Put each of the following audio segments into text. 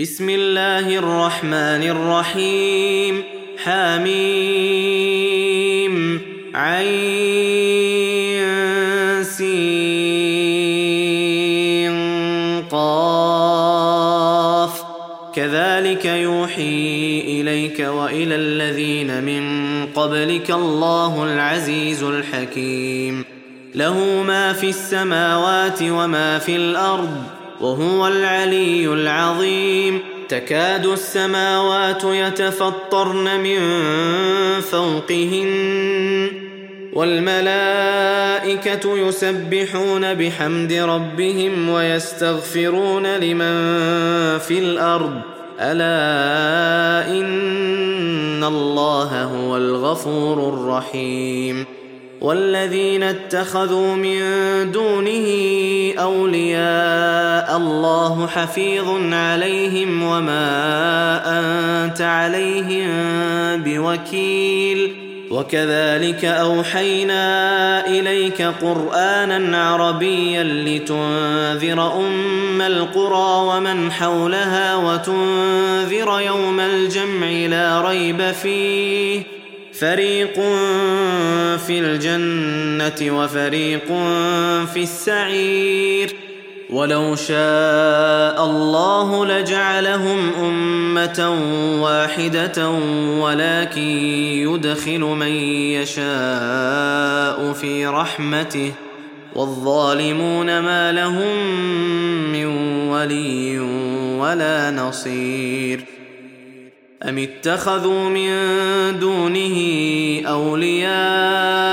بسم الله الرحمن الرحيم. حميم. عين. سين. قاف. كذلك يوحي إليك وإلى الذين من قبلك الله العزيز الحكيم. له ما في السماوات وما في الأرض. وهو العلي العظيم. تكاد السماوات يتفطرن من فوقهن. والملائكة يسبحون بحمد ربهم ويستغفرون لمن في الأرض. ألا إن الله هو الغفور الرحيم. والذين اتخذوا من دونه أولياء الله حفيظ عليهم وما أنت عليهم بوكيل. وكذلك أوحينا إليك قرآنا عربيا لتنذر أم القرى ومن حولها وتنذر يوم الجمع لا ريب فيه. فريق في الجنة وفريق في السعير. ولو شاء الله لجعلهم أمة واحدة ولكن يدخل من يشاء في رحمته والظالمون ما لهم من ولي ولا نصير أم اتخذوا من دونه أولياء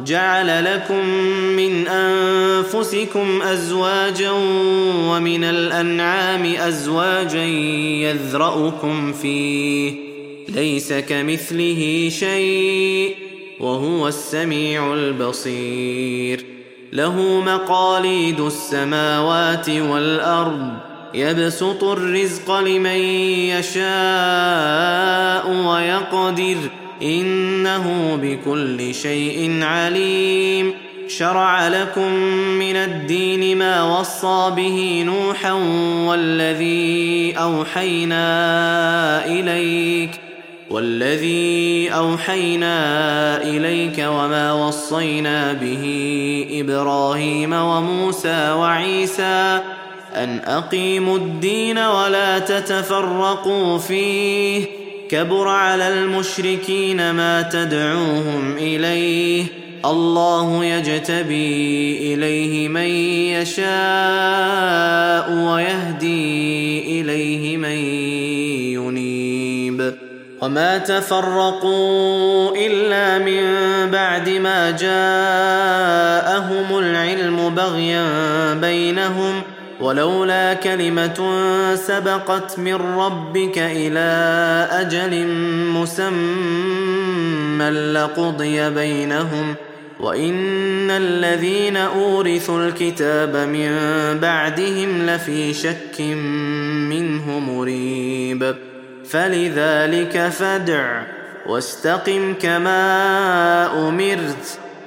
جعل لكم من أنفسكم أزواجا ومن الأنعام أزواجا يذرأكم فيه ليس كمثله شيء وهو السميع البصير. له مقاليد السماوات والأرض يبسط الرزق لمن يشاء ويقدر. إنه بكل شيء عليم. شرع لكم من الدين ما وصى به نوحا والذي أوحينا إليك والذي أوحينا إليك وما وصينا به إبراهيم وموسى وعيسى أن أقيموا الدين ولا تتفرقوا فيه. كبر على المشركين ما تدعوهم إليه. الله يجتبي إليه من يشاء ويهدي إليه من ينيب. وما تفرقوا إلا من بعد ما جاءهم العلم بغيا بينهم ولولا كلمة سبقت من ربك إلى أجل مسمى لقضي بينهم وإن الذين أورثوا الكتاب من بعدهم لفي شك منه مريب فلذلك فادع واستقم كما أمرت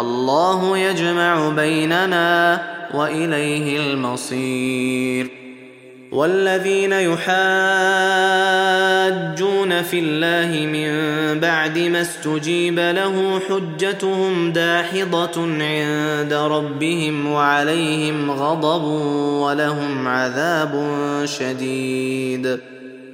الله يجمع بيننا وإليه المصير. والذين يحاجون في الله من بعد ما استجيب له حجتهم داحضة عند ربهم وعليهم غضب ولهم عذاب شديد.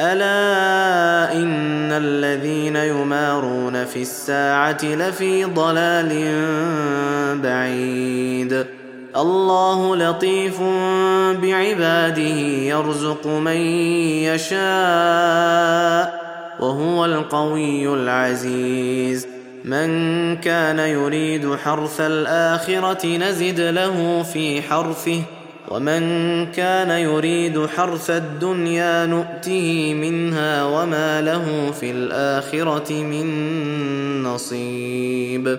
ألا إن الذين يمارون في الساعة لفي ضلال بعيد. الله لطيف بعباده يرزق من يشاء وهو القوي العزيز. من كان يريد حرث الآخرة نزد له في حرثه ومن كان يريد حرث الدنيا نؤته منها وما له في الآخرة من نصيب.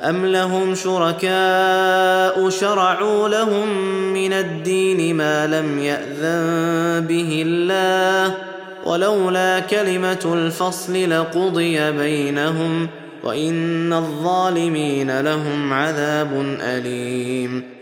أم لهم شركاء شرعوا لهم من الدين ما لم يأذن به الله؟ ولولا كلمة الفصل لقضي بينهم وإن الظالمين لهم عذاب أليم.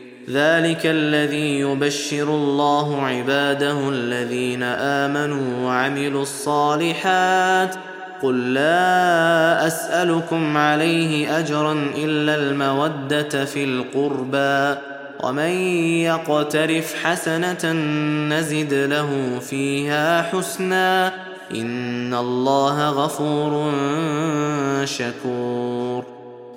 ذلك الذي يبشر الله عباده الذين آمنوا وعملوا الصالحات. قل لا أسألكم عليه أجرا إلا المودة في القربى. ومن يقترف حسنة نزد له فيها حسنا. إن الله غفور شكور.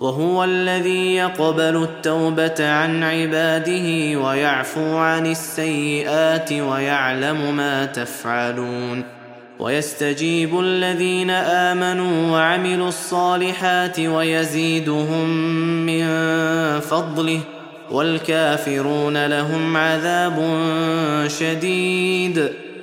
وهو الذي يقبل التوبة عن عباده ويعفو عن السيئات ويعلم ما تفعلون. ويستجيب الذين آمنوا وعملوا الصالحات ويزيدهم من فضله والكافرون لهم عذاب شديد.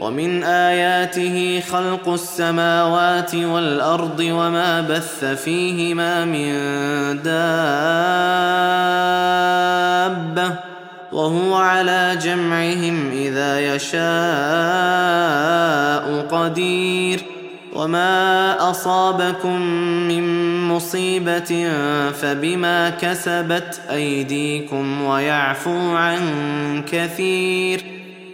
ومن آياته خلق السماوات والأرض وما بث فيهما من دابة وهو على جمعهم إذا يشاء قدير وما أصابكم من مصيبة فبما كسبت أيديكم ويعفو عن كثير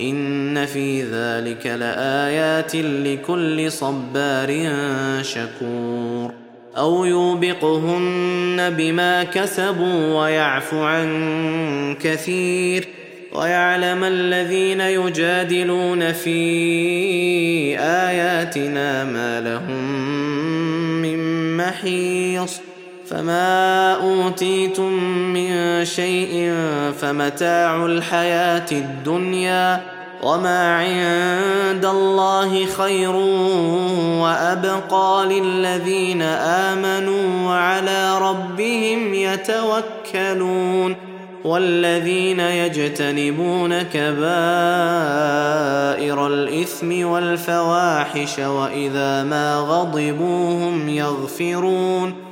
إن في ذلك لآيات لكل صبار شكور. أو يوبقهن بما كسبوا ويعفو عن كثير. ويعلم الذين يجادلون في آياتنا ما لهم من محيص. فما اوتيتم من شيء فمتاع الحياة الدنيا وما عند الله خير وابقى للذين امنوا وعلى ربهم يتوكلون والذين يجتنبون كبائر الاثم والفواحش واذا ما غضبوا هم يغفرون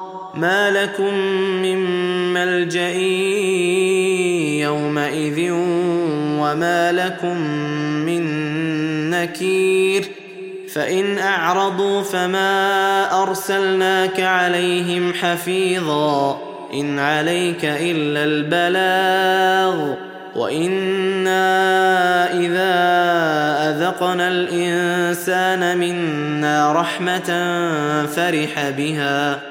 ما لكم من ملجأ يومئذ وما لكم من نكير فإن أعرضوا فما أرسلناك عليهم حفيظا إن عليك إلا البلاغ وإنا إذا أذقنا الإنسان منا رحمة فرح بها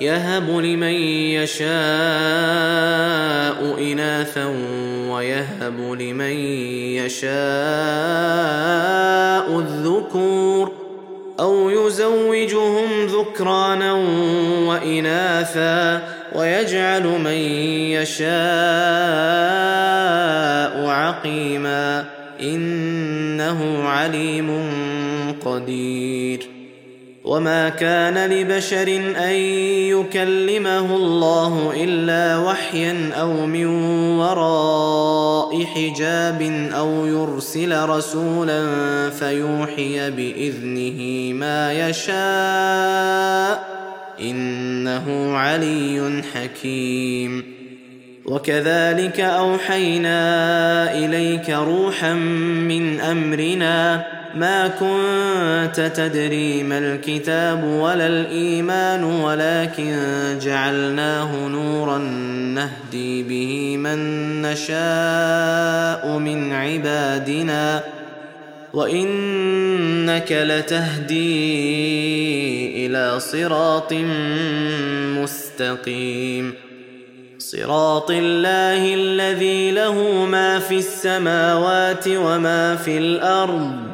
يهب لمن يشاء إناثا ويهب لمن يشاء الذكور أو يزوجهم ذكرانا وإناثا ويجعل من يشاء عقيما إنه عليم قدير وما كان لبشر ان يكلمه الله الا وحيا أو من وراء حجاب أو يرسل رسولا فيوحي باذنه ما يشاء انه علي حكيم. وكذلك اوحينا اليك روحا من امرنا ما كنت تدري ما الكتاب ولا الإيمان ولكن جعلناه نورا نهدي به من نشاء من عبادنا. وإنك لتهدي إلى صراط مستقيم. صراط الله الذي له ما في السماوات وما في الأرض.